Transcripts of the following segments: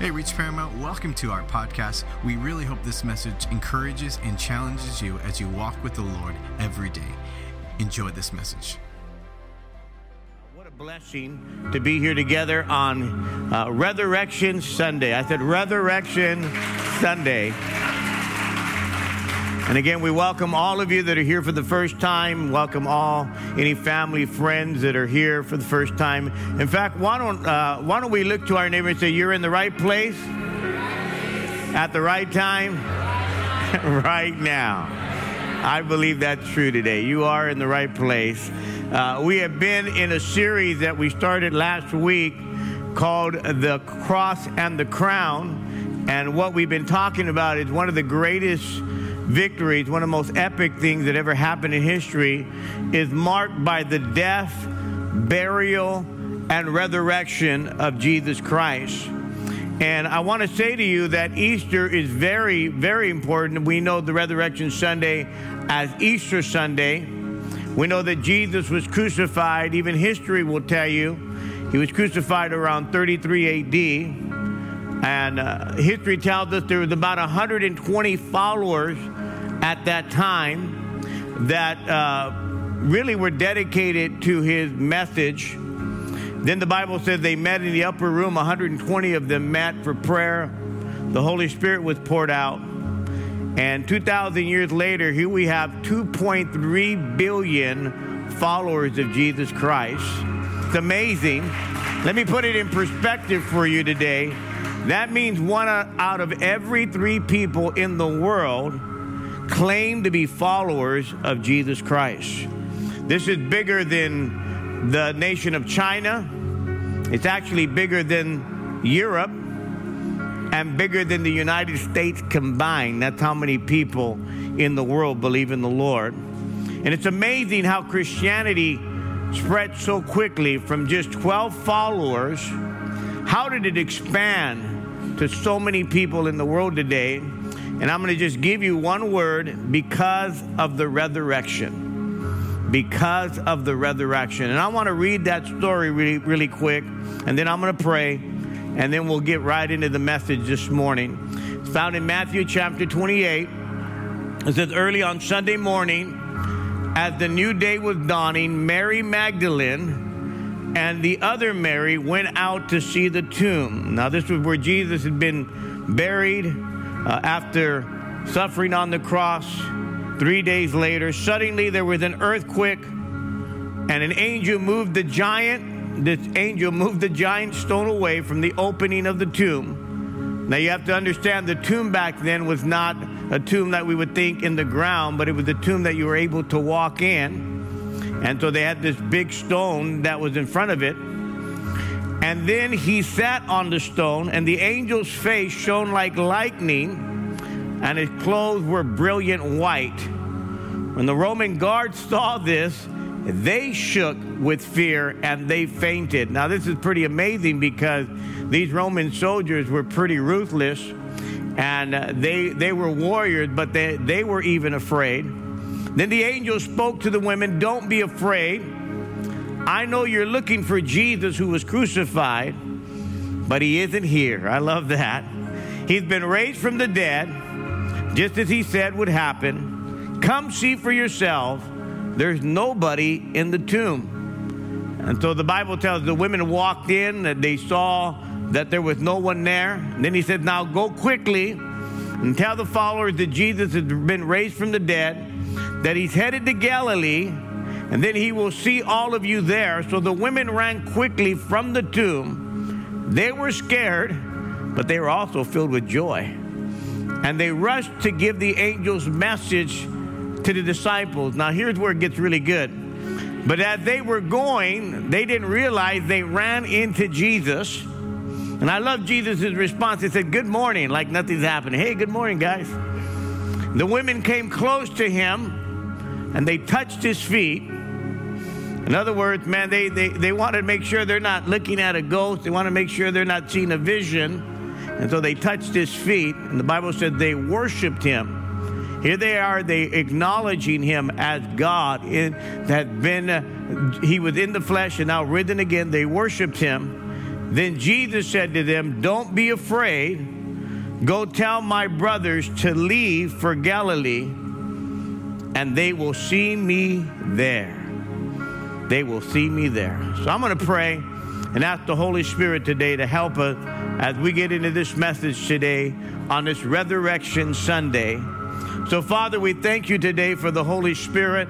Hey, Reach Paramount, welcome to our podcast. We really hope this message encourages and challenges you as you walk with the Lord every day. Enjoy this message. What a blessing to be here together on uh, Resurrection Sunday. I said Resurrection Sunday. And again, we welcome all of you that are here for the first time. Welcome all any family, friends that are here for the first time. In fact, why don't uh, why don't we look to our neighbor and say, "You're in the right place, at the right time, right now." I believe that's true today. You are in the right place. Uh, we have been in a series that we started last week called "The Cross and the Crown," and what we've been talking about is one of the greatest victories, one of the most epic things that ever happened in history, is marked by the death, burial, and resurrection of Jesus Christ. And I want to say to you that Easter is very, very important. We know the Resurrection Sunday as Easter Sunday. We know that Jesus was crucified. Even history will tell you he was crucified around 33 AD. And uh, history tells us there was about 120 followers at that time that uh, really were dedicated to his message. Then the Bible says they met in the upper room, 120 of them met for prayer. The Holy Spirit was poured out. And 2,000 years later, here we have 2.3 billion followers of Jesus Christ. It's amazing. Let me put it in perspective for you today. That means one out of every three people in the world claim to be followers of Jesus Christ. This is bigger than the nation of China. It's actually bigger than Europe and bigger than the United States combined. That's how many people in the world believe in the Lord. And it's amazing how Christianity spread so quickly from just 12 followers. How did it expand to so many people in the world today? And I'm going to just give you one word because of the resurrection. Because of the resurrection. And I want to read that story really, really quick. And then I'm going to pray. And then we'll get right into the message this morning. It's found in Matthew chapter 28. It says, Early on Sunday morning, as the new day was dawning, Mary Magdalene and the other Mary went out to see the tomb. Now, this was where Jesus had been buried uh, after suffering on the cross. Three days later, suddenly there was an earthquake, and an angel moved the giant. This angel moved the giant stone away from the opening of the tomb. Now you have to understand the tomb back then was not a tomb that we would think in the ground, but it was a tomb that you were able to walk in. And so they had this big stone that was in front of it. And then he sat on the stone, and the angel's face shone like lightning, and his clothes were brilliant white. When the Roman guards saw this, they shook with fear and they fainted. Now, this is pretty amazing because these Roman soldiers were pretty ruthless and uh, they, they were warriors, but they, they were even afraid. Then the angel spoke to the women Don't be afraid. I know you're looking for Jesus who was crucified, but he isn't here. I love that. He's been raised from the dead, just as he said would happen. Come see for yourself. There's nobody in the tomb. And so the Bible tells the women walked in, that they saw that there was no one there. And then he said, Now go quickly and tell the followers that Jesus has been raised from the dead, that he's headed to Galilee, and then he will see all of you there. So the women ran quickly from the tomb. They were scared, but they were also filled with joy. And they rushed to give the angel's message to the disciples. Now, here's where it gets really good. But as they were going, they didn't realize they ran into Jesus. And I love Jesus' response. He said, Good morning, like nothing's happening. Hey, good morning, guys. The women came close to him and they touched his feet. In other words, man, they, they, they want to make sure they're not looking at a ghost. They want to make sure they're not seeing a vision. And so they touched his feet. And the Bible said they worshiped him. Here they are, they acknowledging him as God. It had been, uh, he was in the flesh and now risen again. They worshiped him. Then Jesus said to them, Don't be afraid. Go tell my brothers to leave for Galilee, and they will see me there. They will see me there. So I'm going to pray and ask the Holy Spirit today to help us as we get into this message today on this Resurrection Sunday. So, Father, we thank you today for the Holy Spirit.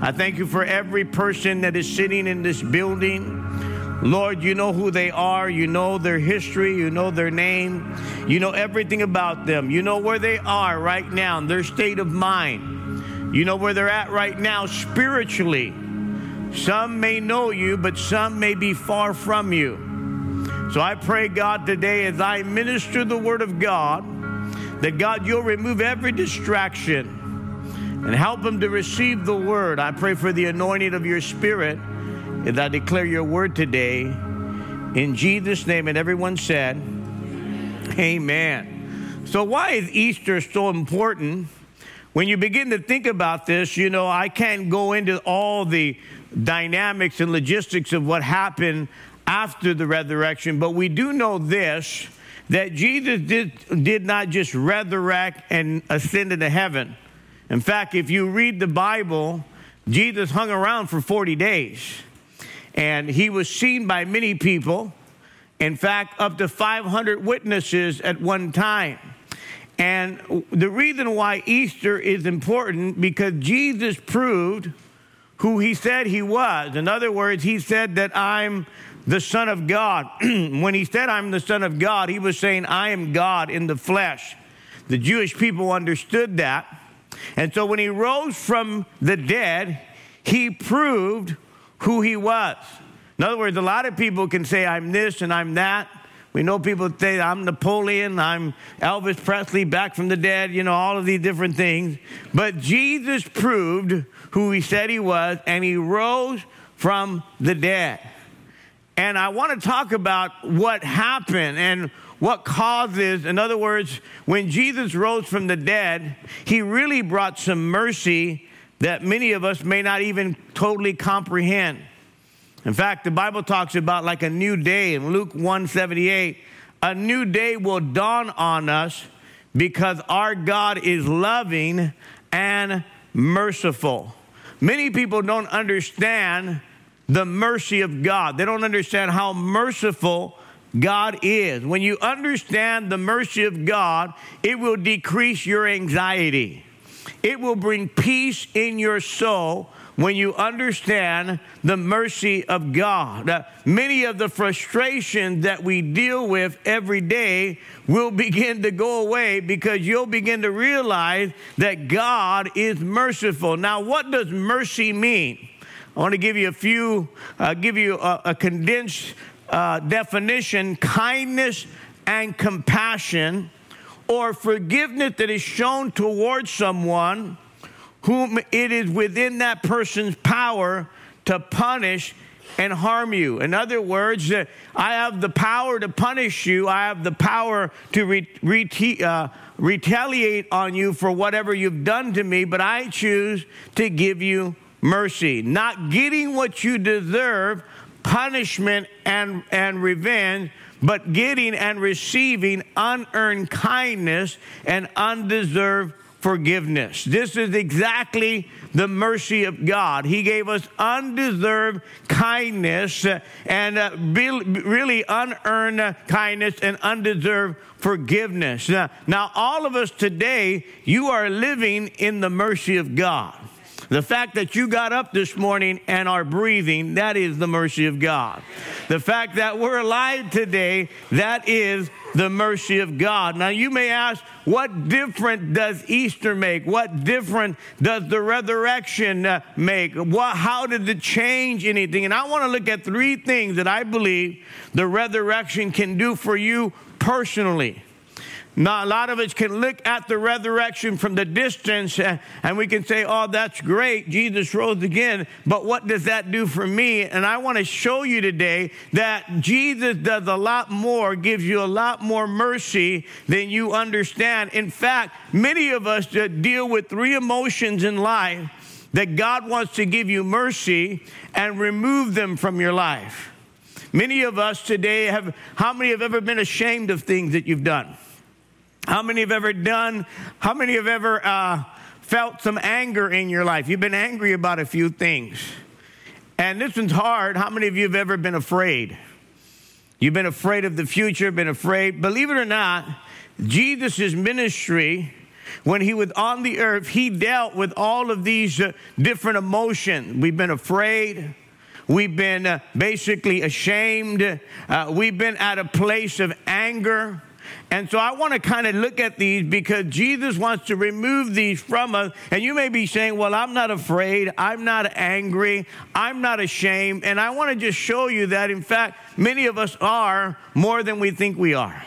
I thank you for every person that is sitting in this building. Lord, you know who they are. You know their history. You know their name. You know everything about them. You know where they are right now, their state of mind. You know where they're at right now spiritually. Some may know you, but some may be far from you. So I pray, God, today as I minister the word of God, that God, you'll remove every distraction and help them to receive the word. I pray for the anointing of your spirit as I declare your word today. In Jesus' name, and everyone said, Amen. So, why is Easter so important? When you begin to think about this, you know, I can't go into all the dynamics and logistics of what happened after the resurrection, but we do know this that Jesus did, did not just resurrect and ascend into heaven. In fact, if you read the Bible, Jesus hung around for 40 days and he was seen by many people. In fact, up to 500 witnesses at one time. And the reason why Easter is important because Jesus proved who he said he was. In other words, he said that I'm the Son of God. when he said, I'm the Son of God, he was saying, I am God in the flesh. The Jewish people understood that. And so when he rose from the dead, he proved who he was. In other words, a lot of people can say, I'm this and I'm that. We know people say, I'm Napoleon, I'm Elvis Presley back from the dead, you know, all of these different things. But Jesus proved who he said he was, and he rose from the dead. And I want to talk about what happened and what causes, in other words, when Jesus rose from the dead, he really brought some mercy that many of us may not even totally comprehend. In fact, the Bible talks about like a new day in Luke 178. A new day will dawn on us because our God is loving and merciful. Many people don't understand the mercy of God. They don't understand how merciful God is. When you understand the mercy of God, it will decrease your anxiety. It will bring peace in your soul when you understand the mercy of God. Uh, many of the frustrations that we deal with every day will begin to go away because you'll begin to realize that God is merciful. Now, what does mercy mean? I want to give you a few, uh, give you a, a condensed uh, definition kindness and compassion, or forgiveness that is shown towards someone whom it is within that person's power to punish and harm you. In other words, uh, I have the power to punish you, I have the power to re- re- uh, retaliate on you for whatever you've done to me, but I choose to give you mercy. Not getting what you deserve, punishment and, and revenge, but getting and receiving unearned kindness and undeserved forgiveness. This is exactly the mercy of God. He gave us undeserved kindness and uh, really unearned kindness and undeserved forgiveness. Now, now, all of us today, you are living in the mercy of God. The fact that you got up this morning and are breathing, that is the mercy of God. The fact that we're alive today, that is the mercy of God. Now, you may ask, what difference does Easter make? What difference does the resurrection uh, make? What, how did it change anything? And I want to look at three things that I believe the resurrection can do for you personally. Now, a lot of us can look at the resurrection from the distance uh, and we can say, oh, that's great. Jesus rose again. But what does that do for me? And I want to show you today that Jesus does a lot more, gives you a lot more mercy than you understand. In fact, many of us deal with three emotions in life that God wants to give you mercy and remove them from your life. Many of us today have, how many have ever been ashamed of things that you've done? How many have ever done, how many have ever uh, felt some anger in your life? You've been angry about a few things. And this one's hard. How many of you have ever been afraid? You've been afraid of the future, been afraid. Believe it or not, Jesus' ministry, when he was on the earth, he dealt with all of these uh, different emotions. We've been afraid. We've been uh, basically ashamed. Uh, we've been at a place of anger. And so I want to kind of look at these because Jesus wants to remove these from us. And you may be saying, Well, I'm not afraid. I'm not angry. I'm not ashamed. And I want to just show you that, in fact, many of us are more than we think we are.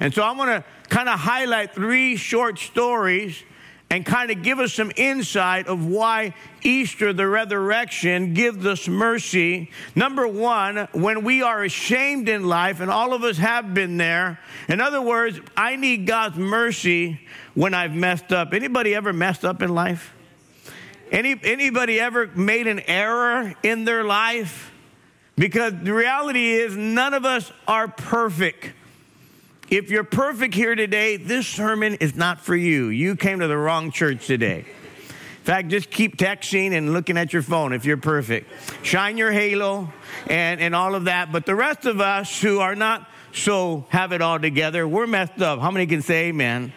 And so I want to kind of highlight three short stories and kind of give us some insight of why Easter, the resurrection, gives us mercy. Number one, when we are ashamed in life, and all of us have been there. In other words, I need God's mercy when I've messed up. Anybody ever messed up in life? Any, anybody ever made an error in their life? Because the reality is, none of us are perfect. If you're perfect here today, this sermon is not for you. You came to the wrong church today. In fact, just keep texting and looking at your phone if you're perfect. Shine your halo and, and all of that. But the rest of us who are not so have it all together, we're messed up. How many can say amen?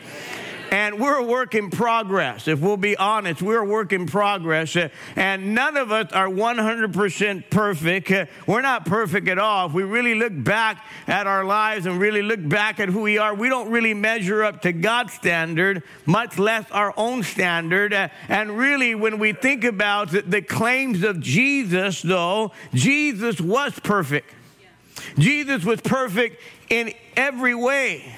And we're a work in progress. If we'll be honest, we're a work in progress. And none of us are 100% perfect. We're not perfect at all. If we really look back at our lives and really look back at who we are, we don't really measure up to God's standard, much less our own standard. And really, when we think about the claims of Jesus, though, Jesus was perfect. Jesus was perfect in every way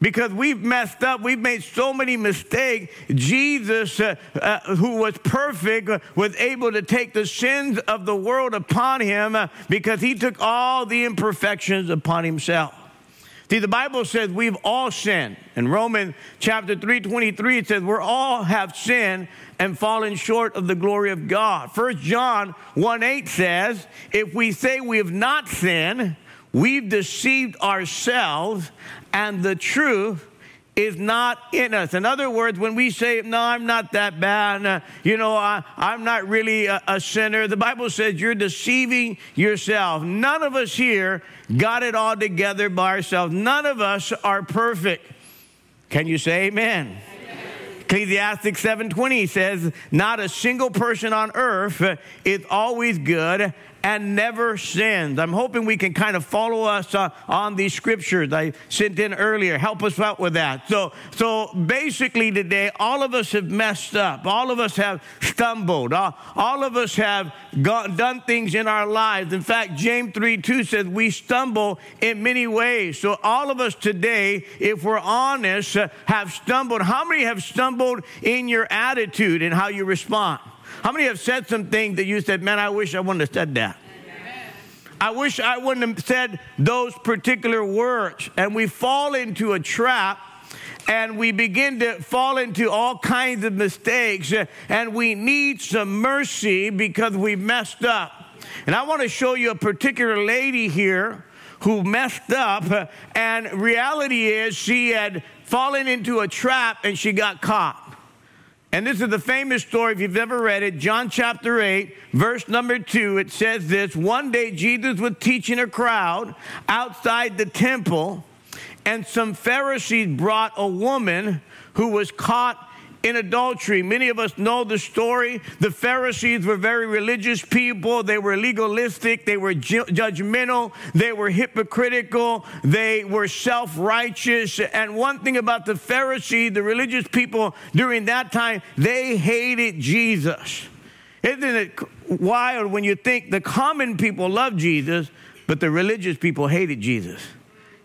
because we've messed up. We've made so many mistakes. Jesus, uh, uh, who was perfect, was able to take the sins of the world upon him uh, because he took all the imperfections upon himself. See, the Bible says we've all sinned. In Romans chapter 3, 23, it says we're all have sinned and fallen short of the glory of God. First John 1 8 says, if we say we have not sinned, we've deceived ourselves and the truth is not in us. In other words, when we say, No, I'm not that bad, uh, you know, I, am not really a, a, sinner, the Bible says you're deceiving yourself. None of us here got it all together by ourselves. None of us are perfect. Can you say amen? Ecclesiastes 7:20 says, "Not a single person on earth is always good, and never sins. I'm hoping we can kind of follow us uh, on these scriptures I sent in earlier. Help us out with that. So, so basically today, all of us have messed up. All of us have stumbled. All, all of us have gone, done things in our lives. In fact, James 3 2 says we stumble in many ways. So all of us today, if we're honest, uh, have stumbled. How many have stumbled in your attitude and how you respond? How many have said something that you said, man, I wish I wouldn't have said that? I wish I wouldn't have said those particular words. And we fall into a trap and we begin to fall into all kinds of mistakes. And we need some mercy because we messed up. And I want to show you a particular lady here who messed up. And reality is, she had fallen into a trap and she got caught. And this is the famous story, if you've ever read it, John chapter 8, verse number 2. It says this One day Jesus was teaching a crowd outside the temple, and some Pharisees brought a woman who was caught in adultery. Many of us know the story. The Pharisees were very religious people. They were legalistic. They were ju- judgmental. They were hypocritical. They were self righteous. And one thing about the Pharisees, the religious people during that time, they hated Jesus. Isn't it wild when you think the common people love Jesus, but the religious people hated Jesus?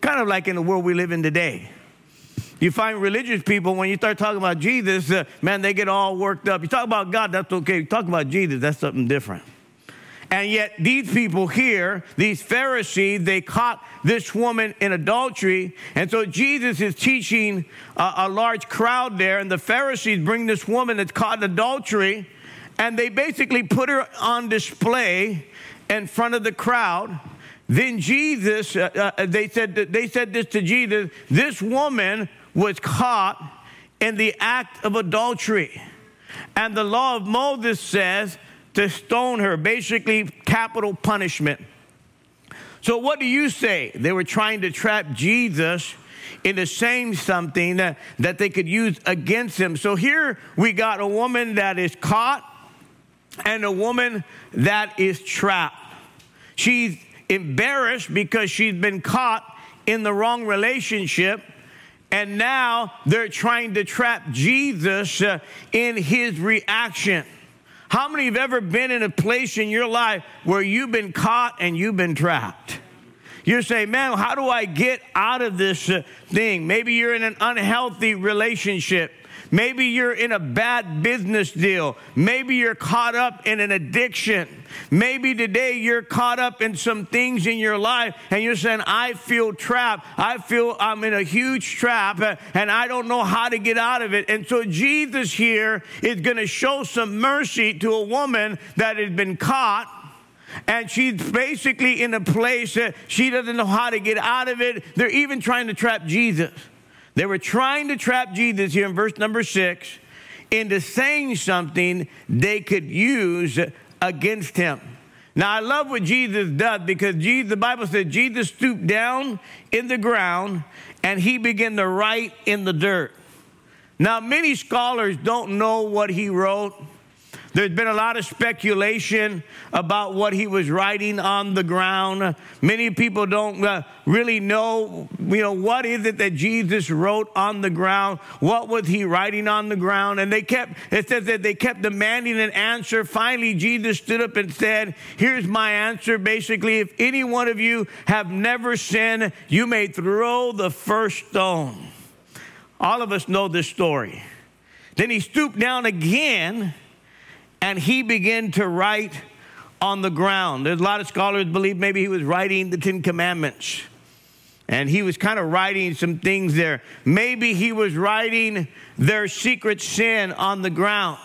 Kind of like in the world we live in today. You find religious people, when you start talking about Jesus, uh, man, they get all worked up. You talk about God, that's okay. You talk about Jesus, that's something different. And yet, these people here, these Pharisees, they caught this woman in adultery. And so, Jesus is teaching a, a large crowd there, and the Pharisees bring this woman that's caught in adultery, and they basically put her on display in front of the crowd then Jesus, uh, uh, they, said, they said this to Jesus this woman was caught in the act of adultery. And the law of Moses says to stone her, basically, capital punishment. So, what do you say? They were trying to trap Jesus in the same something that, that they could use against him. So, here we got a woman that is caught and a woman that is trapped. She's embarrassed because she's been caught in the wrong relationship. And now they're trying to trap Jesus uh, in his reaction. How many have ever been in a place in your life where you've been caught and you've been trapped? You say, man, how do I get out of this uh, thing? Maybe you're in an unhealthy relationship. Maybe you're in a bad business deal. Maybe you're caught up in an addiction. Maybe today you're caught up in some things in your life and you're saying, I feel trapped. I feel I'm in a huge trap and I don't know how to get out of it. And so Jesus here is going to show some mercy to a woman that has been caught and she's basically in a place that she doesn't know how to get out of it. They're even trying to trap Jesus. They were trying to trap Jesus here in verse number six into saying something they could use against him. Now, I love what Jesus does because Jesus, the Bible says Jesus stooped down in the ground and he began to write in the dirt. Now, many scholars don't know what he wrote. There's been a lot of speculation about what he was writing on the ground. Many people don't uh, really know, you know, what is it that Jesus wrote on the ground? What was he writing on the ground? And they kept, it says that they kept demanding an answer. Finally, Jesus stood up and said, Here's my answer. Basically, if any one of you have never sinned, you may throw the first stone. All of us know this story. Then he stooped down again and he began to write on the ground. There's a lot of scholars believe maybe he was writing the Ten Commandments. And he was kind of writing some things there. Maybe he was writing their secret sin on the ground.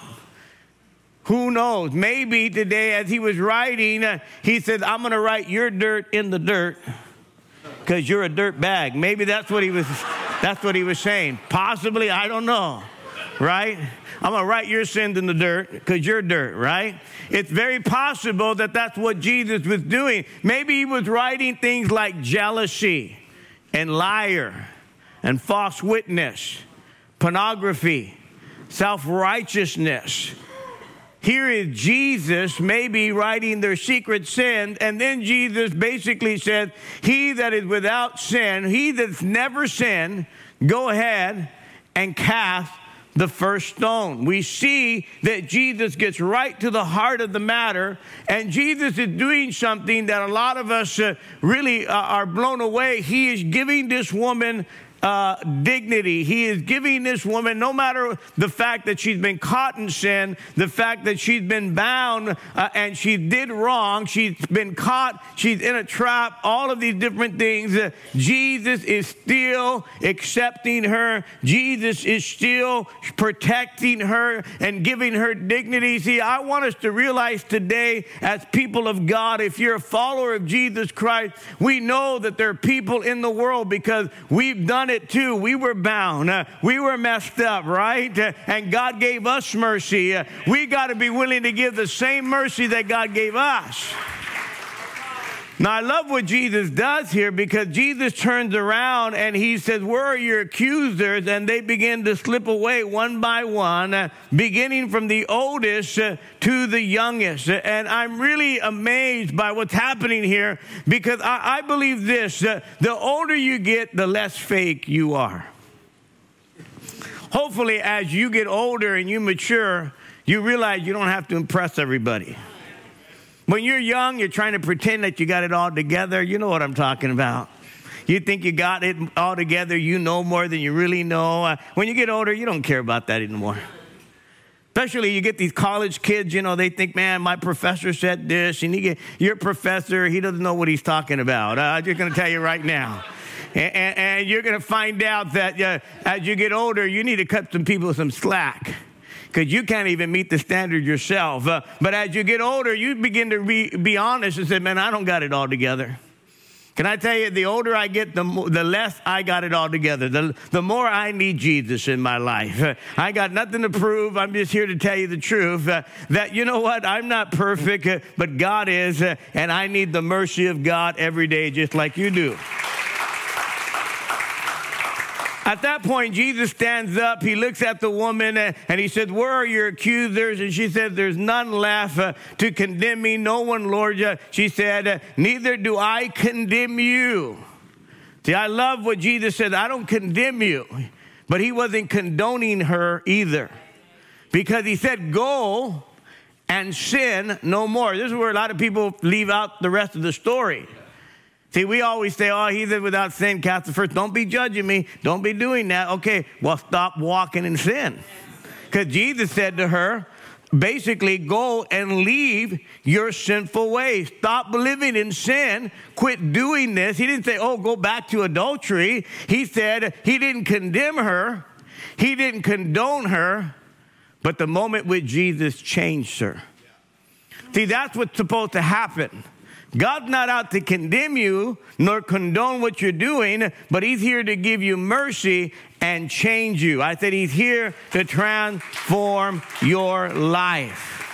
Who knows? Maybe today, as he was writing, uh, he said, I'm going to write your dirt in the dirt because you're a dirt bag. Maybe that's what he was. That's what he was saying. Possibly, I don't know. Right? I'm going to write your sins in the dirt because you're dirt, right? It's very possible that that's what Jesus was doing. Maybe he was writing things like jealousy and liar and false witness, pornography, self righteousness. Here is Jesus maybe writing their secret sin, and then Jesus basically said, He that is without sin, he that's never sinned, go ahead and cast the first stone. We see that Jesus gets right to the heart of the matter, and Jesus is doing something that a lot of us uh, really uh, are blown away. He is giving this woman uh, dignity. He is giving this woman, no matter the fact that she's been caught in sin, the fact that she's been bound uh, and she did wrong, she's been caught, she's in a trap, all of these different things. Uh, Jesus is still accepting her. Jesus is still protecting her and giving her dignity. See, I want us to realize today, as people of God, if you're a follower of Jesus Christ, we know that there are people in the world because we've done it too. We were bound. Uh, we were messed up, right? Uh, and God gave us mercy. Uh, we got to be willing to give the same mercy that God gave us. Now, I love what Jesus does here because Jesus turns around and he says, Where are your accusers? And they begin to slip away one by one, beginning from the oldest to the youngest. And I'm really amazed by what's happening here because I, I believe this the older you get, the less fake you are. Hopefully, as you get older and you mature, you realize you don't have to impress everybody. When you're young, you're trying to pretend that you got it all together. You know what I'm talking about. You think you got it all together, you know more than you really know. Uh, when you get older, you don't care about that anymore. Especially you get these college kids, you know, they think, man, my professor said this, and you get, your professor, he doesn't know what he's talking about. Uh, I'm just going to tell you right now. And, and, and you're going to find out that uh, as you get older, you need to cut some people some slack because you can't even meet the standard yourself. Uh, but as you get older, you begin to be, be honest and say, man, I don't got it all together. Can I tell you, the older I get, the, the less I got it all together. The, the more I need Jesus in my life. I got nothing to prove. I'm just here to tell you the truth uh, that, you know what, I'm not perfect, uh, but God is, uh, and I need the mercy of God every day, just like you do. At that point, Jesus stands up. He looks at the woman uh, and he said, Where are your accusers? And she said, There's none left uh, to condemn me. No one, Lord. She said, uh, Neither do I condemn you. See, I love what Jesus said. I don't condemn you. But he wasn't condoning her either. Because he said, Go and sin no more. This is where a lot of people leave out the rest of the story. See, we always say, oh, he that without sin cast the first. Don't be judging me. Don't be doing that. Okay, well, stop walking in sin. Because Jesus said to her, basically, go and leave your sinful ways. Stop living in sin. Quit doing this. He didn't say, oh, go back to adultery. He said he didn't condemn her, he didn't condone her, but the moment with Jesus changed her. See, that's what's supposed to happen. God's not out to condemn you nor condone what you're doing, but He's here to give you mercy and change you. I said He's here to transform your life.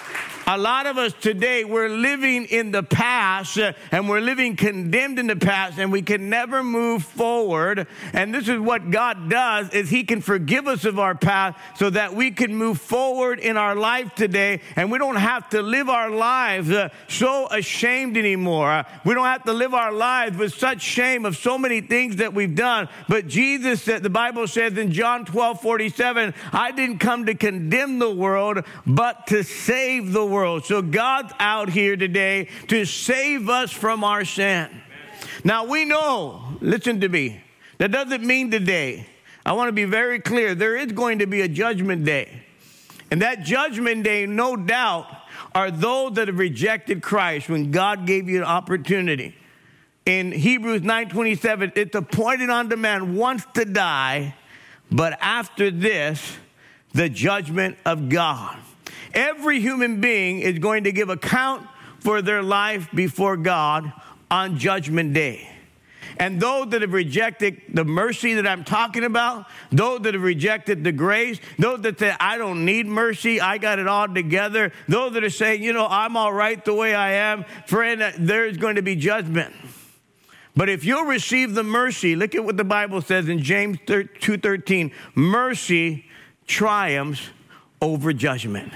A lot of us today, we're living in the past uh, and we're living condemned in the past and we can never move forward. And this is what God does is he can forgive us of our past so that we can move forward in our life today and we don't have to live our lives uh, so ashamed anymore. We don't have to live our lives with such shame of so many things that we've done. But Jesus said, the Bible says in John 12, 47, I didn't come to condemn the world, but to save the world world. So God's out here today to save us from our sin. Now we know, listen to me, that doesn't mean today. I want to be very clear. There is going to be a judgment day. And that judgment day, no doubt, are those that have rejected Christ when God gave you an opportunity. In Hebrews 9:27, it's appointed unto man once to die, but after this, the judgment of God. Every human being is going to give account for their life before God on Judgment Day. And those that have rejected the mercy that I'm talking about, those that have rejected the grace, those that say, I don't need mercy, I got it all together, those that are saying, you know, I'm all right the way I am, friend, there's going to be judgment. But if you'll receive the mercy, look at what the Bible says in James 2:13, mercy triumphs over judgment.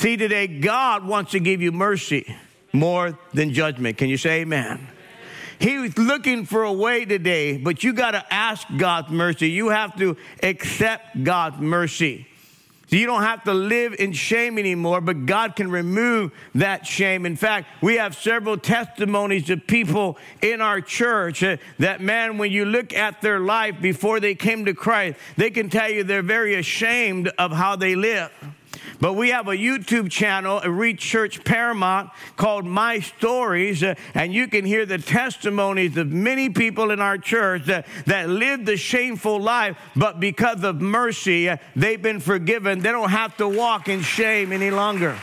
See, today, God wants to give you mercy more than judgment. Can you say amen? He's looking for a way today, but you got to ask God's mercy. You have to accept God's mercy. So you don't have to live in shame anymore, but God can remove that shame. In fact, we have several testimonies of people in our church uh, that, man, when you look at their life before they came to Christ, they can tell you they're very ashamed of how they live. But we have a YouTube channel, Reach Church Paramount, called My Stories, uh, and you can hear the testimonies of many people in our church that, that lived a shameful life, but because of mercy, uh, they've been forgiven. They don't have to walk in shame any longer.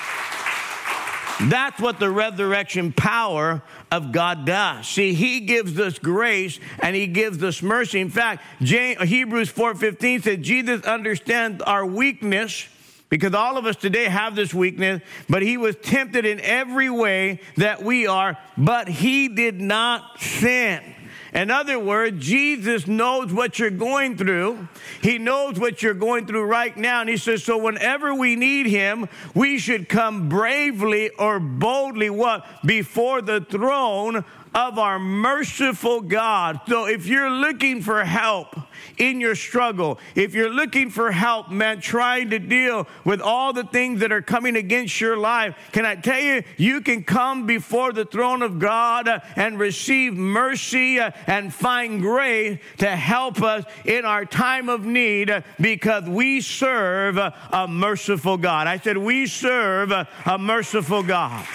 That's what the resurrection power of God does. See, he gives us grace and he gives us mercy. In fact, James, Hebrews 4:15 said Jesus understands our weakness because all of us today have this weakness, but he was tempted in every way that we are, but he did not sin. In other words, Jesus knows what you're going through. He knows what you're going through right now. And he says, so whenever we need him, we should come bravely or boldly what? Before the throne of our merciful God. So if you're looking for help in your struggle, if you're looking for help, man, trying to deal with all the things that are coming against your life, can I tell you, you can come before the throne of God and receive mercy and find grace to help us in our time of need because we serve a merciful God. I said, we serve a merciful God.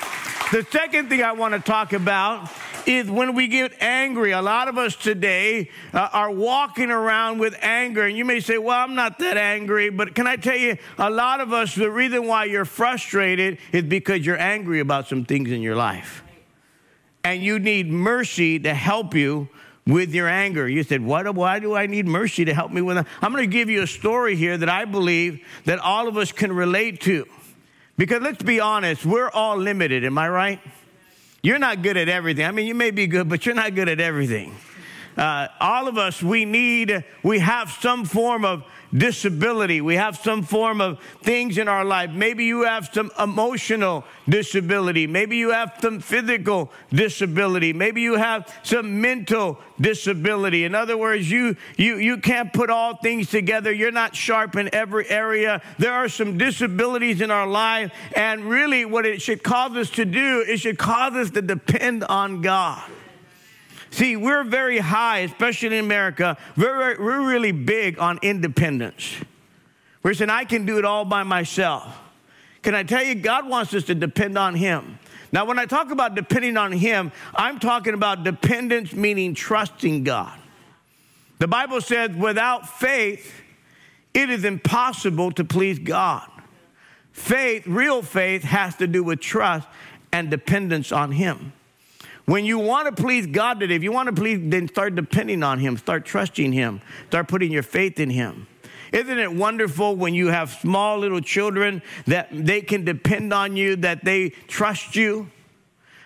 The second thing I want to talk about is when we get angry. A lot of us today uh, are walking around with anger. And you may say, well, I'm not that angry. But can I tell you, a lot of us, the reason why you're frustrated is because you're angry about some things in your life. and you need mercy to help you with your anger. You said, what, why do I need mercy to help me with that? I'm going to give you a story here that I believe that all of us can relate to. Because let's be honest, we're all limited, am I right? You're not good at everything. I mean, you may be good, but you're not good at everything. Uh, all of us, we need, we have some form of disability. We have some form of things in our life. Maybe you have some emotional disability. Maybe you have some physical disability. Maybe you have some mental disability. In other words, you, you, you can't put all things together. You're not sharp in every area. There are some disabilities in our life. And really, what it should cause us to do, it should cause us to depend on God. See, we're very high, especially in America, we're, we're really big on independence. We're saying, I can do it all by myself. Can I tell you, God wants us to depend on Him. Now, when I talk about depending on Him, I'm talking about dependence, meaning trusting God. The Bible says, without faith, it is impossible to please God. Faith, real faith, has to do with trust and dependence on Him. When you want to please God today, if you want to please, then start depending on Him, start trusting Him, start putting your faith in Him. Isn't it wonderful when you have small little children that they can depend on you, that they trust you?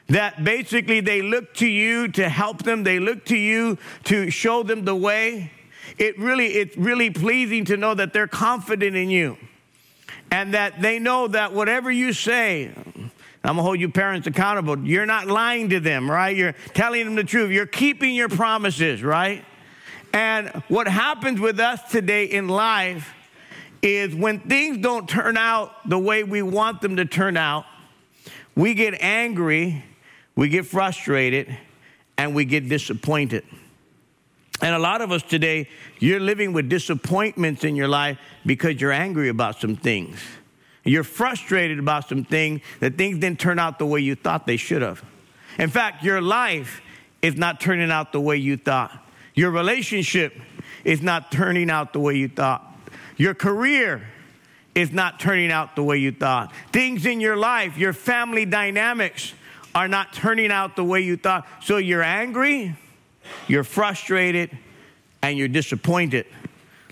That basically they look to you to help them, they look to you to show them the way. It really, it's really pleasing to know that they're confident in you and that they know that whatever you say, I'm gonna hold you parents accountable. You're not lying to them, right? You're telling them the truth. You're keeping your promises, right? And what happens with us today in life is when things don't turn out the way we want them to turn out, we get angry, we get frustrated, and we get disappointed. And a lot of us today, you're living with disappointments in your life because you're angry about some things. You're frustrated about some things that things didn't turn out the way you thought they should have. In fact, your life is not turning out the way you thought. Your relationship is not turning out the way you thought. Your career is not turning out the way you thought. Things in your life, your family dynamics are not turning out the way you thought. So you're angry, you're frustrated, and you're disappointed.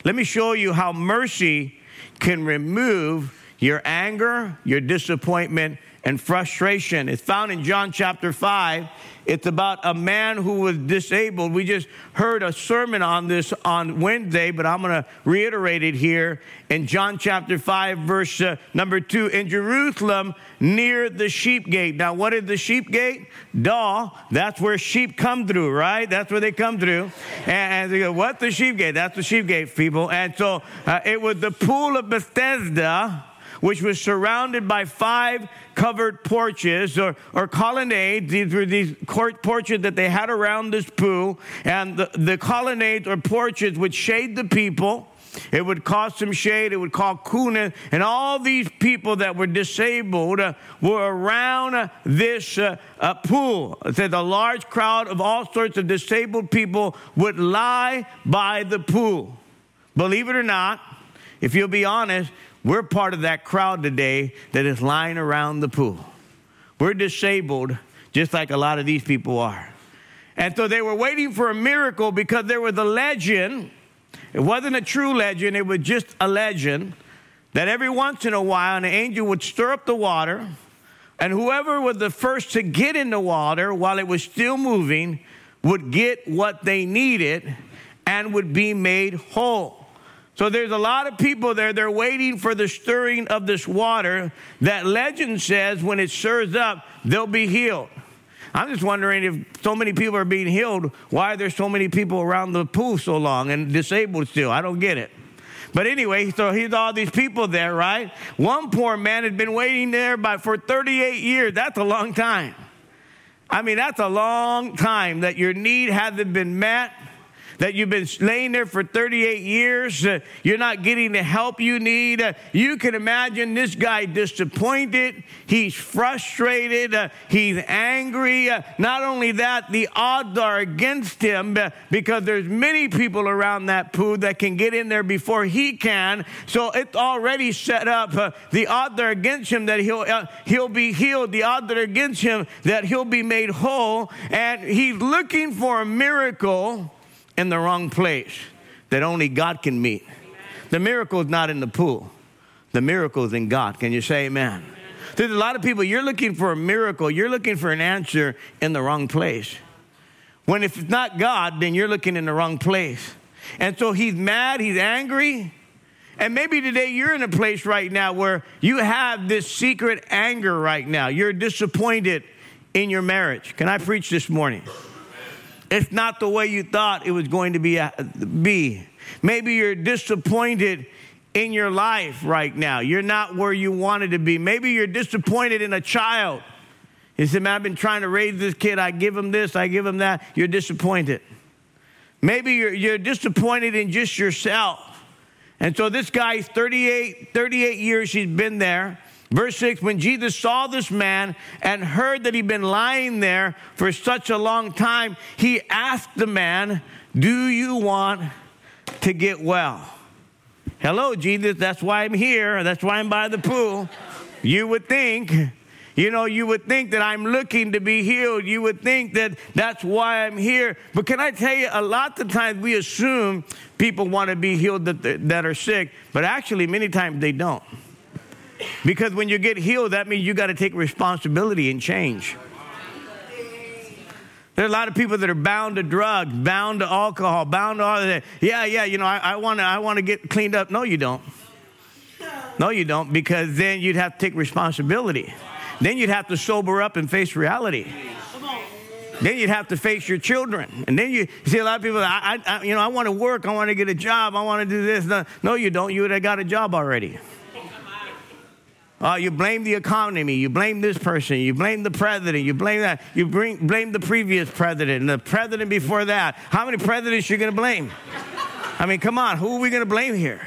Let me show you how mercy can remove your anger, your disappointment, and frustration. It's found in John chapter 5. It's about a man who was disabled. We just heard a sermon on this on Wednesday, but I'm going to reiterate it here in John chapter 5, verse uh, number 2. In Jerusalem, near the sheep gate. Now, what is the sheep gate? Daw. That's where sheep come through, right? That's where they come through. And, and they go, What? The sheep gate? That's the sheep gate, people. And so uh, it was the pool of Bethesda which was surrounded by five covered porches or, or colonnades. These were these court porches that they had around this pool. And the, the colonnades or porches would shade the people. It would cause some shade. It would cause coolness. And all these people that were disabled uh, were around uh, this uh, uh pool. It a large crowd of all sorts of disabled people would lie by the pool. Believe it or not, if you'll be honest, we're part of that crowd today that is lying around the pool. We're disabled just like a lot of these people are. And so they were waiting for a miracle because there was a legend. It wasn't a true legend, it was just a legend that every once in a while an angel would stir up the water, and whoever was the first to get in the water while it was still moving would get what they needed and would be made whole. So there's a lot of people there, they're waiting for the stirring of this water. That legend says when it stirs up, they'll be healed. I'm just wondering if so many people are being healed, why are there so many people around the pool so long and disabled still? I don't get it. But anyway, so he's all these people there, right? One poor man had been waiting there by, for 38 years. That's a long time. I mean, that's a long time that your need hasn't been met that you've been laying there for 38 years. Uh, you're not getting the help you need. Uh, you can imagine this guy disappointed. He's frustrated. Uh, he's angry. Uh, not only that, the odds are against him uh, because there's many people around that pool that can get in there before he can. So it's already set up. Uh, the odds are against him that he'll, he'll be healed. The odds are against him that he'll be made whole. And he's looking for a miracle in the wrong place that only God can meet. The miracle is not in the pool, the miracle is in God. Can you say amen? There's a lot of people, you're looking for a miracle, you're looking for an answer in the wrong place. When if it's not God, then you're looking in the wrong place. And so he's mad, he's angry. And maybe today you're in a place right now where you have this secret anger right now. You're disappointed in your marriage. Can I preach this morning? It's not the way you thought it was going to be. Uh, be. Maybe you're disappointed in your life right now. You're not where you wanted to be. Maybe you're disappointed in a child. You say, man, I've been trying to raise this kid. I give him this, I give him that. You're disappointed. Maybe you're, you're disappointed in just yourself. And so this guy's 38, 38 years he's been there. Verse 6 When Jesus saw this man and heard that he'd been lying there for such a long time, he asked the man, Do you want to get well? Hello, Jesus, that's why I'm here. That's why I'm by the pool. You would think, you know, you would think that I'm looking to be healed. You would think that that's why I'm here. But can I tell you, a lot of times we assume people want to be healed that, that are sick, but actually, many times they don't. Because when you get healed, that means you got to take responsibility and change. There are a lot of people that are bound to drugs, bound to alcohol, bound to all that. Yeah, yeah, you know, I, want to I wanna get cleaned up. No, you don't. No, you don't, because then you'd have to take responsibility. Then you'd have to sober up and face reality. Then you'd have to face your children. And then you, you see a lot of people, I, I, you know, I want to work, I want to get a job, I want to do this. No, no, you don't. You would have got a job already. Uh, you blame the economy. You blame this person. You blame the president. You blame that. You bring, blame the previous president and the president before that. How many presidents you going to blame? I mean, come on. Who are we going to blame here?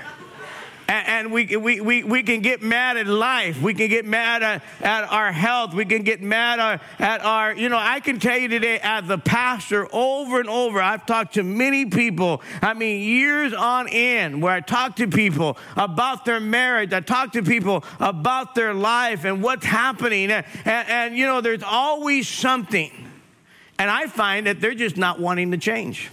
And, we, we, we, we can get mad at life. We can get mad at, at our health. We can get mad at, at our, you know, I can tell you today as a pastor over and over, I've talked to many people, I mean, years on end, where I talk to people about their marriage. I talk to people about their life and what's happening. And, and you know, there's always something. And I find that they're just not wanting to change.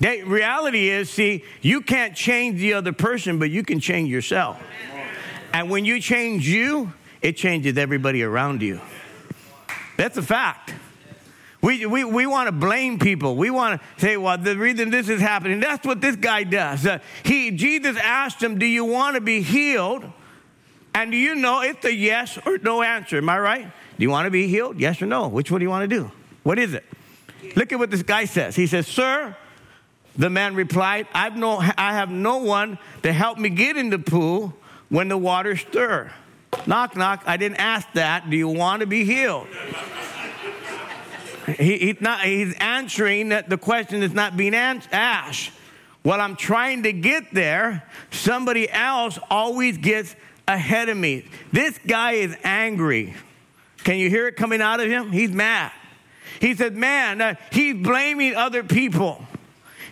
The reality is, see, you can't change the other person, but you can change yourself. And when you change you, it changes everybody around you. That's a fact. We, we, we want to blame people. We want to say, well, the reason this is happening, that's what this guy does. Uh, he, Jesus asked him, Do you want to be healed? And do you know it's a yes or no answer? Am I right? Do you want to be healed? Yes or no? Which one do you want to do? What is it? Look at what this guy says. He says, Sir, the man replied, I've no, I have no one to help me get in the pool when the water stir. Knock, knock. I didn't ask that. Do you want to be healed? he, he's, not, he's answering that the question is not being asked. While I'm trying to get there, somebody else always gets ahead of me. This guy is angry. Can you hear it coming out of him? He's mad. He said, Man, uh, he's blaming other people.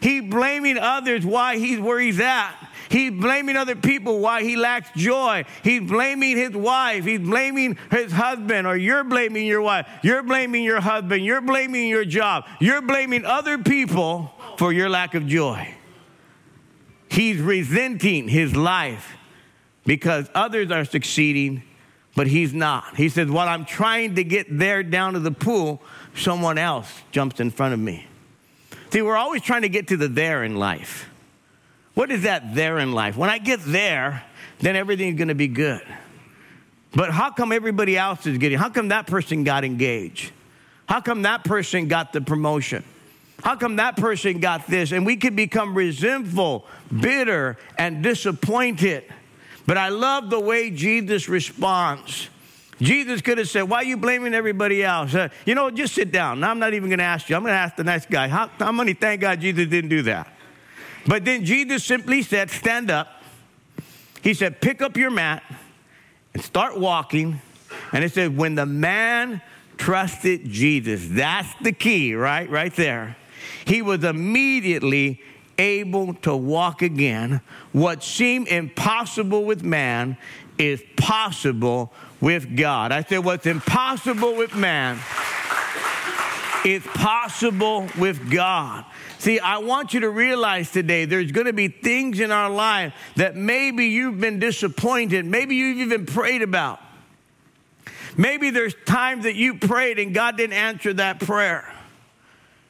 He's blaming others why he's where he's at. He's blaming other people why he lacks joy. He's blaming his wife. He's blaming his husband, or you're blaming your wife. You're blaming your husband. You're blaming your job. You're blaming other people for your lack of joy. He's resenting his life because others are succeeding, but he's not. He says, While I'm trying to get there down to the pool, someone else jumps in front of me. See, we're always trying to get to the there in life. What is that there in life? When I get there, then everything's going to be good. But how come everybody else is getting? How come that person got engaged? How come that person got the promotion? How come that person got this? And we can become resentful, bitter, and disappointed. But I love the way Jesus responds. Jesus could have said, Why are you blaming everybody else? Uh, you know, just sit down. Now, I'm not even going to ask you. I'm going to ask the next guy. How, how many thank God Jesus didn't do that? But then Jesus simply said, Stand up. He said, Pick up your mat and start walking. And it said, When the man trusted Jesus, that's the key, right? Right there. He was immediately able to walk again. What seemed impossible with man is possible with God. I said, what's impossible with man is possible with God. See, I want you to realize today there's going to be things in our life that maybe you've been disappointed, maybe you've even prayed about. Maybe there's times that you prayed and God didn't answer that prayer.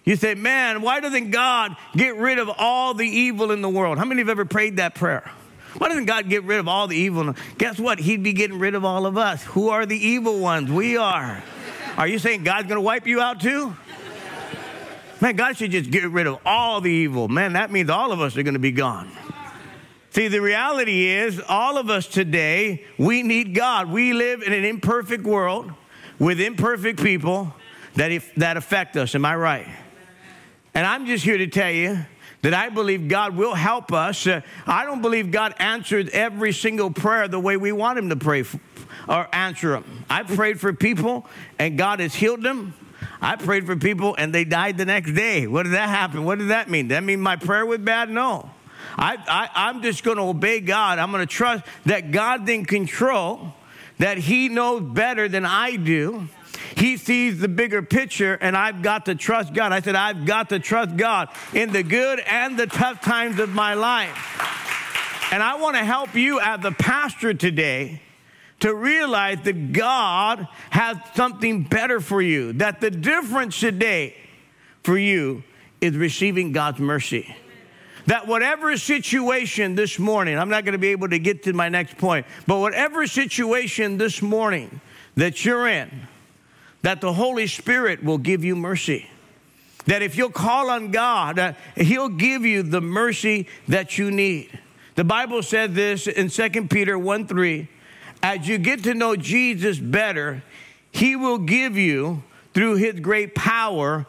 You say, man, why doesn't God get rid of all the evil in the world? How many have ever prayed that prayer? Why doesn't God get rid of all the evil? Guess what? He'd be getting rid of all of us. Who are the evil ones? We are. Are you saying God's going to wipe you out too? Man, God should just get rid of all the evil. Man, that means all of us are going to be gone. See, the reality is, all of us today, we need God. We live in an imperfect world with imperfect people that, if, that affect us. Am I right? And I'm just here to tell you that I believe God will help us. Uh, I don't believe God answered every single prayer the way we want Him to pray for, or answer them. I prayed for people and God has healed them. I prayed for people and they died the next day. What did that happen? What did that mean? That mean my prayer was bad? No. I, I, am just going to obey God. I'm going to trust that God's in control, that He knows better than I do, he sees the bigger picture, and I've got to trust God. I said, I've got to trust God in the good and the tough times of my life. And I want to help you as the pastor today to realize that God has something better for you, that the difference today for you is receiving God's mercy. That whatever situation this morning, I'm not going to be able to get to my next point, but whatever situation this morning that you're in, that the Holy Spirit will give you mercy. That if you'll call on God, uh, He'll give you the mercy that you need. The Bible said this in 2 Peter 1 3 as you get to know Jesus better, He will give you, through His great power,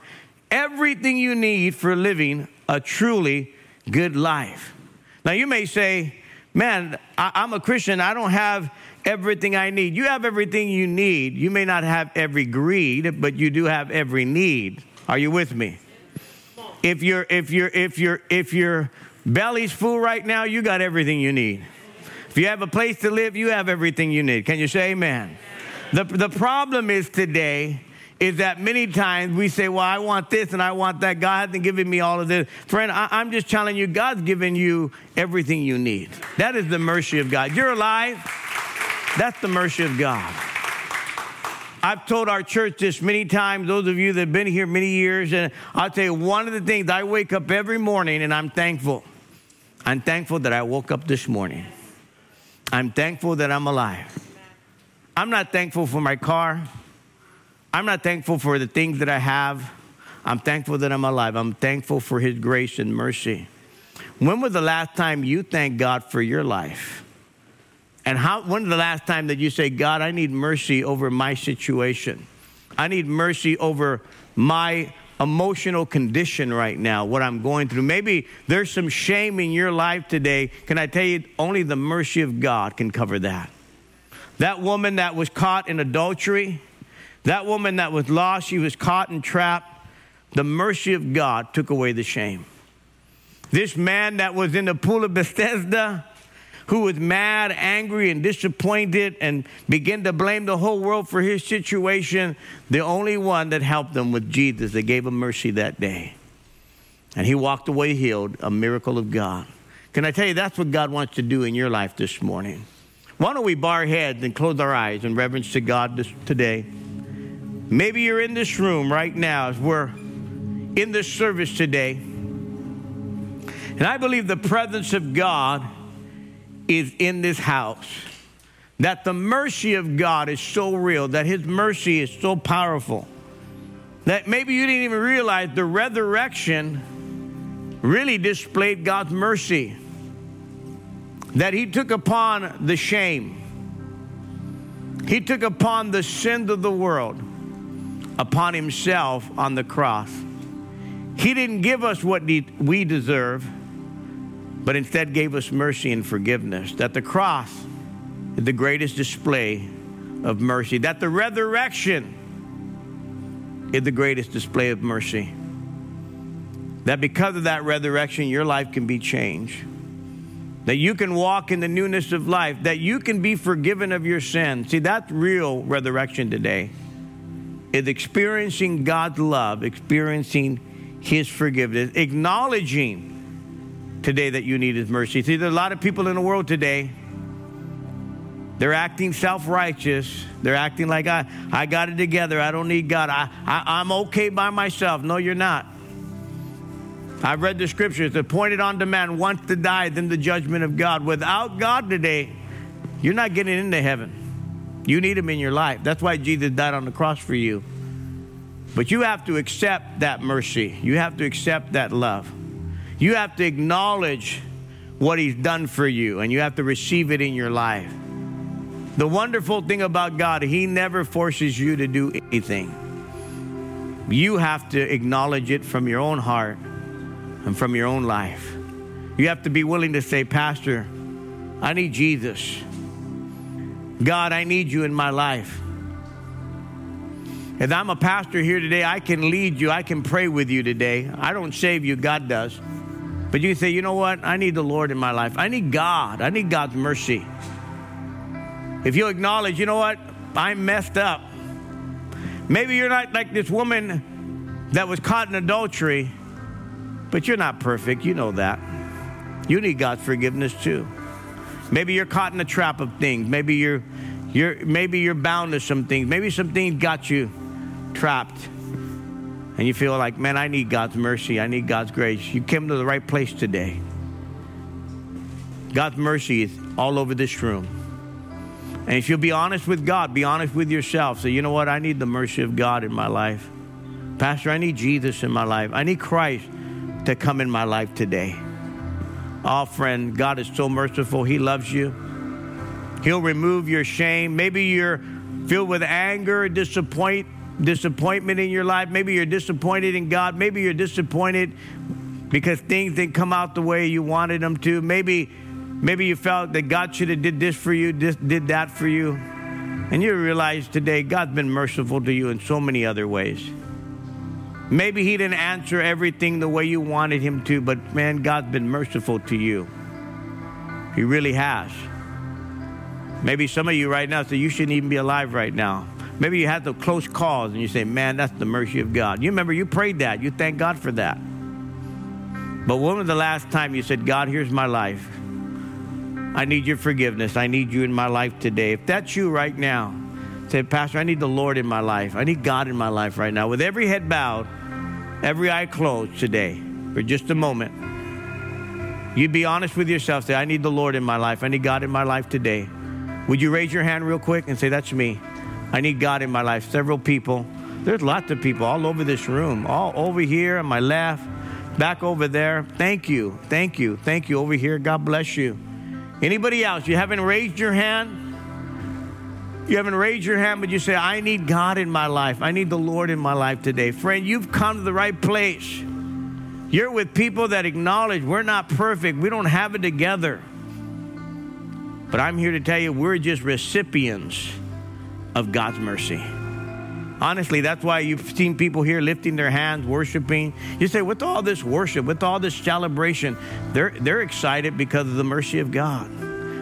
everything you need for living a truly good life. Now, you may say, Man, I, am a Christian, I don't have everything I need. You have everything you need. You may not have every greed, but you do have every need. Are you with me? If you're if you're if you're if your belly's full right now, you got everything you need. If you have a place to live, you have everything you need. Can you say amen? The, the problem is today is that many times we say, Well, I want this and I want that. God hasn't given me all of this. Friend, I, am just telling you, God's given you everything you need. That is the mercy of God. You're alive. That's the mercy of God. I've told our church this many times, those of you that have been here many years, and I'll tell you one of the things I wake up every morning and I'm thankful. I'm thankful that I woke up this morning. I'm thankful that I'm alive. I'm not thankful for my car. I'm not thankful for the things that I have. I'm thankful that I'm alive. I'm thankful for His grace and mercy. When was the last time you thanked God for your life? And how, when the last time that you say, God, I need mercy over my situation? I need mercy over my emotional condition right now, what I'm going through. Maybe there's some shame in your life today. Can I tell you, only the mercy of God can cover that. That woman that was caught in adultery, that woman that was lost, she was caught and trapped. The mercy of God took away the shame. This man that was in the pool of Bethesda, who was mad, angry, and disappointed and began to blame the whole world for his situation, the only one that helped him was Jesus that gave him mercy that day. And he walked away healed, a miracle of God. Can I tell you, that's what God wants to do in your life this morning. Why don't we bow our heads and close our eyes in reverence to God this, today? Maybe you're in this room right now as we're in this service today. And I believe the presence of God is in this house. That the mercy of God is so real, that His mercy is so powerful, that maybe you didn't even realize the resurrection really displayed God's mercy. That He took upon the shame, He took upon the sins of the world upon himself on the cross. He didn't give us what we deserve, but instead gave us mercy and forgiveness. That the cross is the greatest display of mercy. That the resurrection is the greatest display of mercy. That because of that resurrection, your life can be changed that you can walk in the newness of life, that you can be forgiven of your sins. See, that's real resurrection today. Is experiencing God's love, experiencing His forgiveness, acknowledging today that you need His mercy. See, there's a lot of people in the world today. They're acting self righteous. They're acting like, I, I got it together. I don't need God. I, I, I'm okay by myself. No, you're not. I've read the scriptures appointed unto man once to die, then the judgment of God. Without God today, you're not getting into heaven. You need Him in your life. That's why Jesus died on the cross for you. But you have to accept that mercy, you have to accept that love. You have to acknowledge what He's done for you, and you have to receive it in your life. The wonderful thing about God, He never forces you to do anything. You have to acknowledge it from your own heart and from your own life. You have to be willing to say, Pastor, I need Jesus. God, I need you in my life. If I'm a pastor here today, I can lead you, I can pray with you today. I don't save you, God does. But you say, you know what? I need the Lord in my life. I need God. I need God's mercy. If you acknowledge, you know what? I'm messed up. Maybe you're not like this woman that was caught in adultery but you're not perfect. You know that. You need God's forgiveness too. Maybe you're caught in a trap of things. Maybe you're, you're, maybe you're bound to some things. Maybe some things got you trapped. And you feel like, man, I need God's mercy. I need God's grace. You came to the right place today. God's mercy is all over this room. And if you'll be honest with God, be honest with yourself. Say, you know what? I need the mercy of God in my life. Pastor, I need Jesus in my life. I need Christ to come in my life today. Oh, friend, God is so merciful. He loves you. He'll remove your shame. Maybe you're filled with anger, disappoint, disappointment in your life. Maybe you're disappointed in God. Maybe you're disappointed because things didn't come out the way you wanted them to. Maybe, maybe you felt that God should have did this for you, did that for you. And you realize today God's been merciful to you in so many other ways. Maybe he didn't answer everything the way you wanted him to, but man, God's been merciful to you. He really has. Maybe some of you right now say you shouldn't even be alive right now. Maybe you had the close calls and you say, man, that's the mercy of God. You remember you prayed that. You thank God for that. But when was the last time you said, God, here's my life? I need your forgiveness. I need you in my life today. If that's you right now, say, Pastor, I need the Lord in my life. I need God in my life right now. With every head bowed, every eye closed today for just a moment. You'd be honest with yourself. Say, I need the Lord in my life. I need God in my life today. Would you raise your hand real quick and say, That's me? I need God in my life. Several people. There's lots of people all over this room, all over here on my left, back over there. Thank you. Thank you. Thank you over here. God bless you. Anybody else? You haven't raised your hand? You haven't raised your hand, but you say, I need God in my life. I need the Lord in my life today. Friend, you've come to the right place. You're with people that acknowledge we're not perfect, we don't have it together. But I'm here to tell you, we're just recipients of God's mercy. Honestly, that's why you've seen people here lifting their hands, worshiping. You say, with all this worship, with all this celebration, they're, they're excited because of the mercy of God.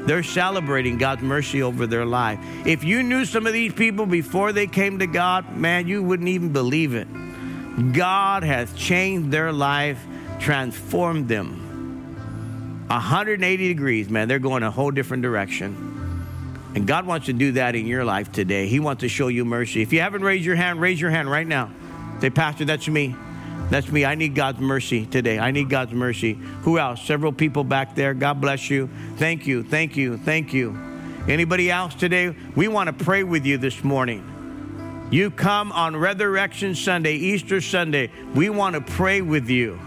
They're celebrating God's mercy over their life. If you knew some of these people before they came to God, man, you wouldn't even believe it. God has changed their life, transformed them 180 degrees, man. They're going a whole different direction. And God wants to do that in your life today. He wants to show you mercy. If you haven't raised your hand, raise your hand right now. Say, Pastor, that's me. That's me. I need God's mercy today. I need God's mercy. Who else? Several people back there. God bless you. Thank you. Thank you. Thank you. Anybody else today? We want to pray with you this morning. You come on Resurrection Sunday, Easter Sunday. We want to pray with you.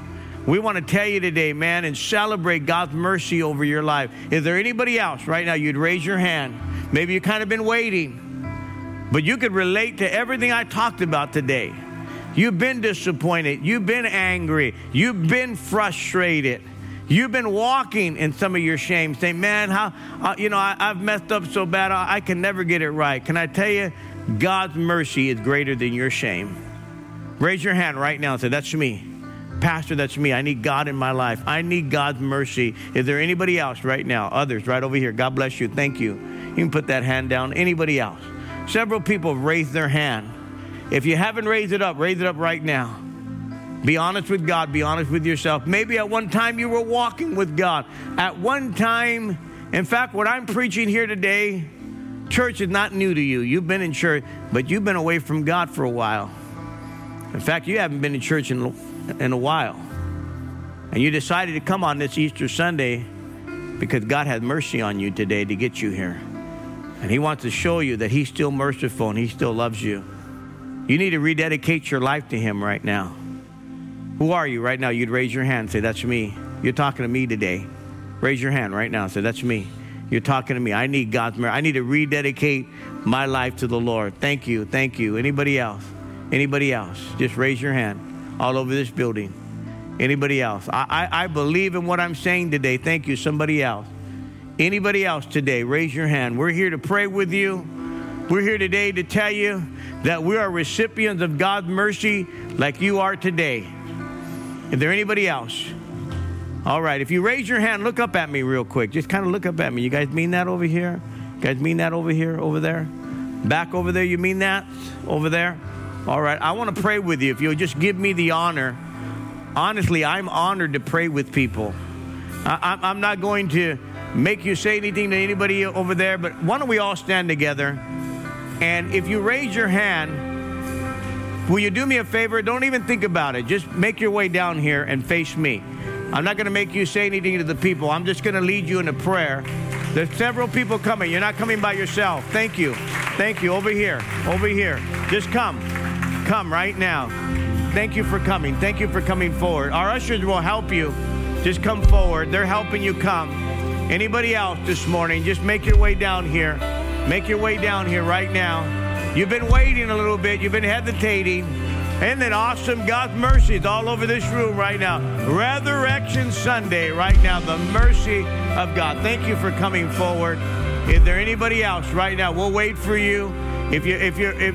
We want to tell you today, man, and celebrate God's mercy over your life. Is there anybody else right now? You'd raise your hand. Maybe you've kind of been waiting. but you could relate to everything I talked about today. You've been disappointed. You've been angry. You've been frustrated. You've been walking in some of your shame, saying, Man, how, uh, you know, I, have messed up so bad, I, I can never get it right. Can I tell you, God's mercy is greater than your shame? Raise your hand right now and say, That's me. Pastor, that's me. I need God in my life. I need God's mercy. Is there anybody else right now? Others right over here. God bless you. Thank you. You can put that hand down. Anybody else? Several people have raised their hand. If you haven't raised it up, raise it up right now. Be honest with God, be honest with yourself. Maybe at one time you were walking with God. At one time, in fact, what I'm preaching here today, church is not new to you. You've been in church, but you've been away from God for a while. In fact, you haven't been in church in, in a while. And you decided to come on this Easter Sunday because God has mercy on you today to get you here. And He wants to show you that He's still merciful and He still loves you. You need to rededicate your life to Him right now. Who are you right now? You'd raise your hand and say, That's me. You're talking to me today. Raise your hand right now and say, That's me. You're talking to me. I need God's mercy. I need to rededicate my life to the Lord. Thank you. Thank you. Anybody else? Anybody else? Just raise your hand all over this building. Anybody else? I, I, I believe in what I'm saying today. Thank you. Somebody else. Anybody else today? Raise your hand. We're here to pray with you. We're here today to tell you that we are recipients of God's mercy like you are today. Is there anybody else? All right. If you raise your hand, look up at me real quick. Just kind of look up at me. You guys mean that over here? You guys mean that over here? Over there? Back over there? You mean that? Over there? All right. I want to pray with you. If you'll just give me the honor. Honestly, I'm honored to pray with people. I, am not going to make you say anything to anybody over there, but why don't we all stand together? And if you raise your hand, Will you do me a favor? Don't even think about it. Just make your way down here and face me. I'm not going to make you say anything to the people. I'm just going to lead you in a prayer. There's several people coming. You're not coming by yourself. Thank you. Thank you. Over here. Over here. Just come. Come right now. Thank you for coming. Thank you for coming forward. Our ushers will help you. Just come forward. They're helping you come. Anybody else this morning, just make your way down here. Make your way down here right now. You've been waiting a little bit, you've been hesitating. And then awesome God's mercy is all over this room right now. Resurrection Sunday right now, the mercy of God. Thank you for coming forward. Is there anybody else right now? We'll wait for you. If you if you if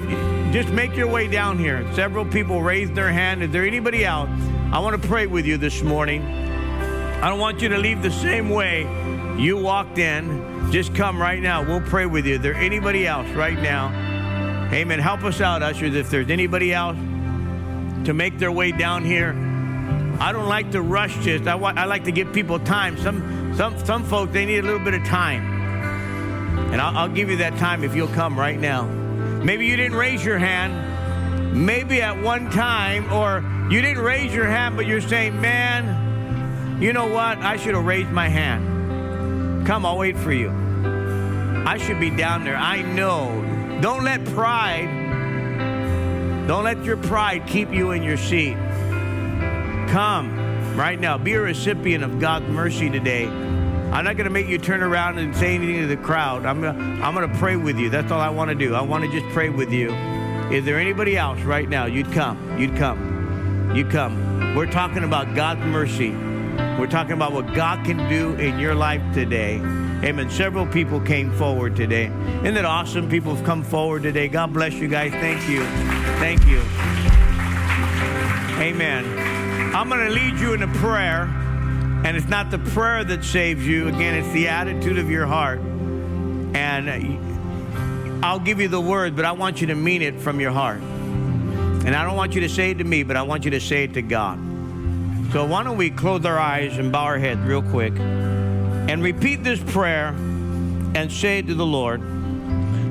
just make your way down here. Several people raised their hand. Is there anybody else? I want to pray with you this morning. I don't want you to leave the same way you walked in. Just come right now. We'll pray with you. Is there anybody else right now? Amen. Help us out, ushers, if there's anybody else to make their way down here. I don't like to rush just. I, want, I like to give people time. Some, some, some folks, they need a little bit of time. And I'll, I'll give you that time if you'll come right now. Maybe you didn't raise your hand. Maybe at one time, or you didn't raise your hand, but you're saying, man, you know what? I should have raised my hand. Come, I'll wait for you. I should be down there. I know don't let pride, don't let your pride keep you in your seat. Come right now. Be a recipient of God's mercy today. I'm not going to make you turn around and say anything to the crowd. I'm going I'm to pray with you. That's all I want to do. I want to just pray with you. Is there anybody else right now? You'd come. You'd come. You'd come. We're talking about God's mercy. We're talking about what God can do in your life today. Amen. Several people came forward today. Isn't it awesome? People have come forward today. God bless you guys. Thank you. Thank you. Amen. I'm going to lead you in a prayer, and it's not the prayer that saves you. Again, it's the attitude of your heart. And I'll give you the word, but I want you to mean it from your heart. And I don't want you to say it to me, but I want you to say it to God. So why don't we close our eyes and bow our heads real quick? and repeat this prayer and say it to the Lord,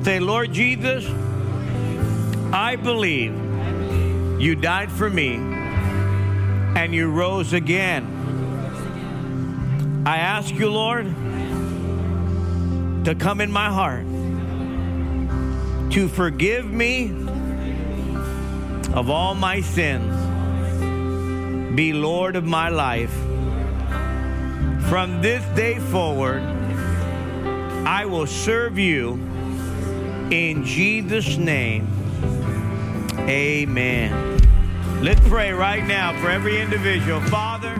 say, Lord Jesus, I believe you died for me and you rose again. I ask you, Lord, to come in my heart, to forgive me of all my sins, be Lord of my life from this day forward, I will serve you In Jesus' name, amen. Let's pray right now for every individual. Father,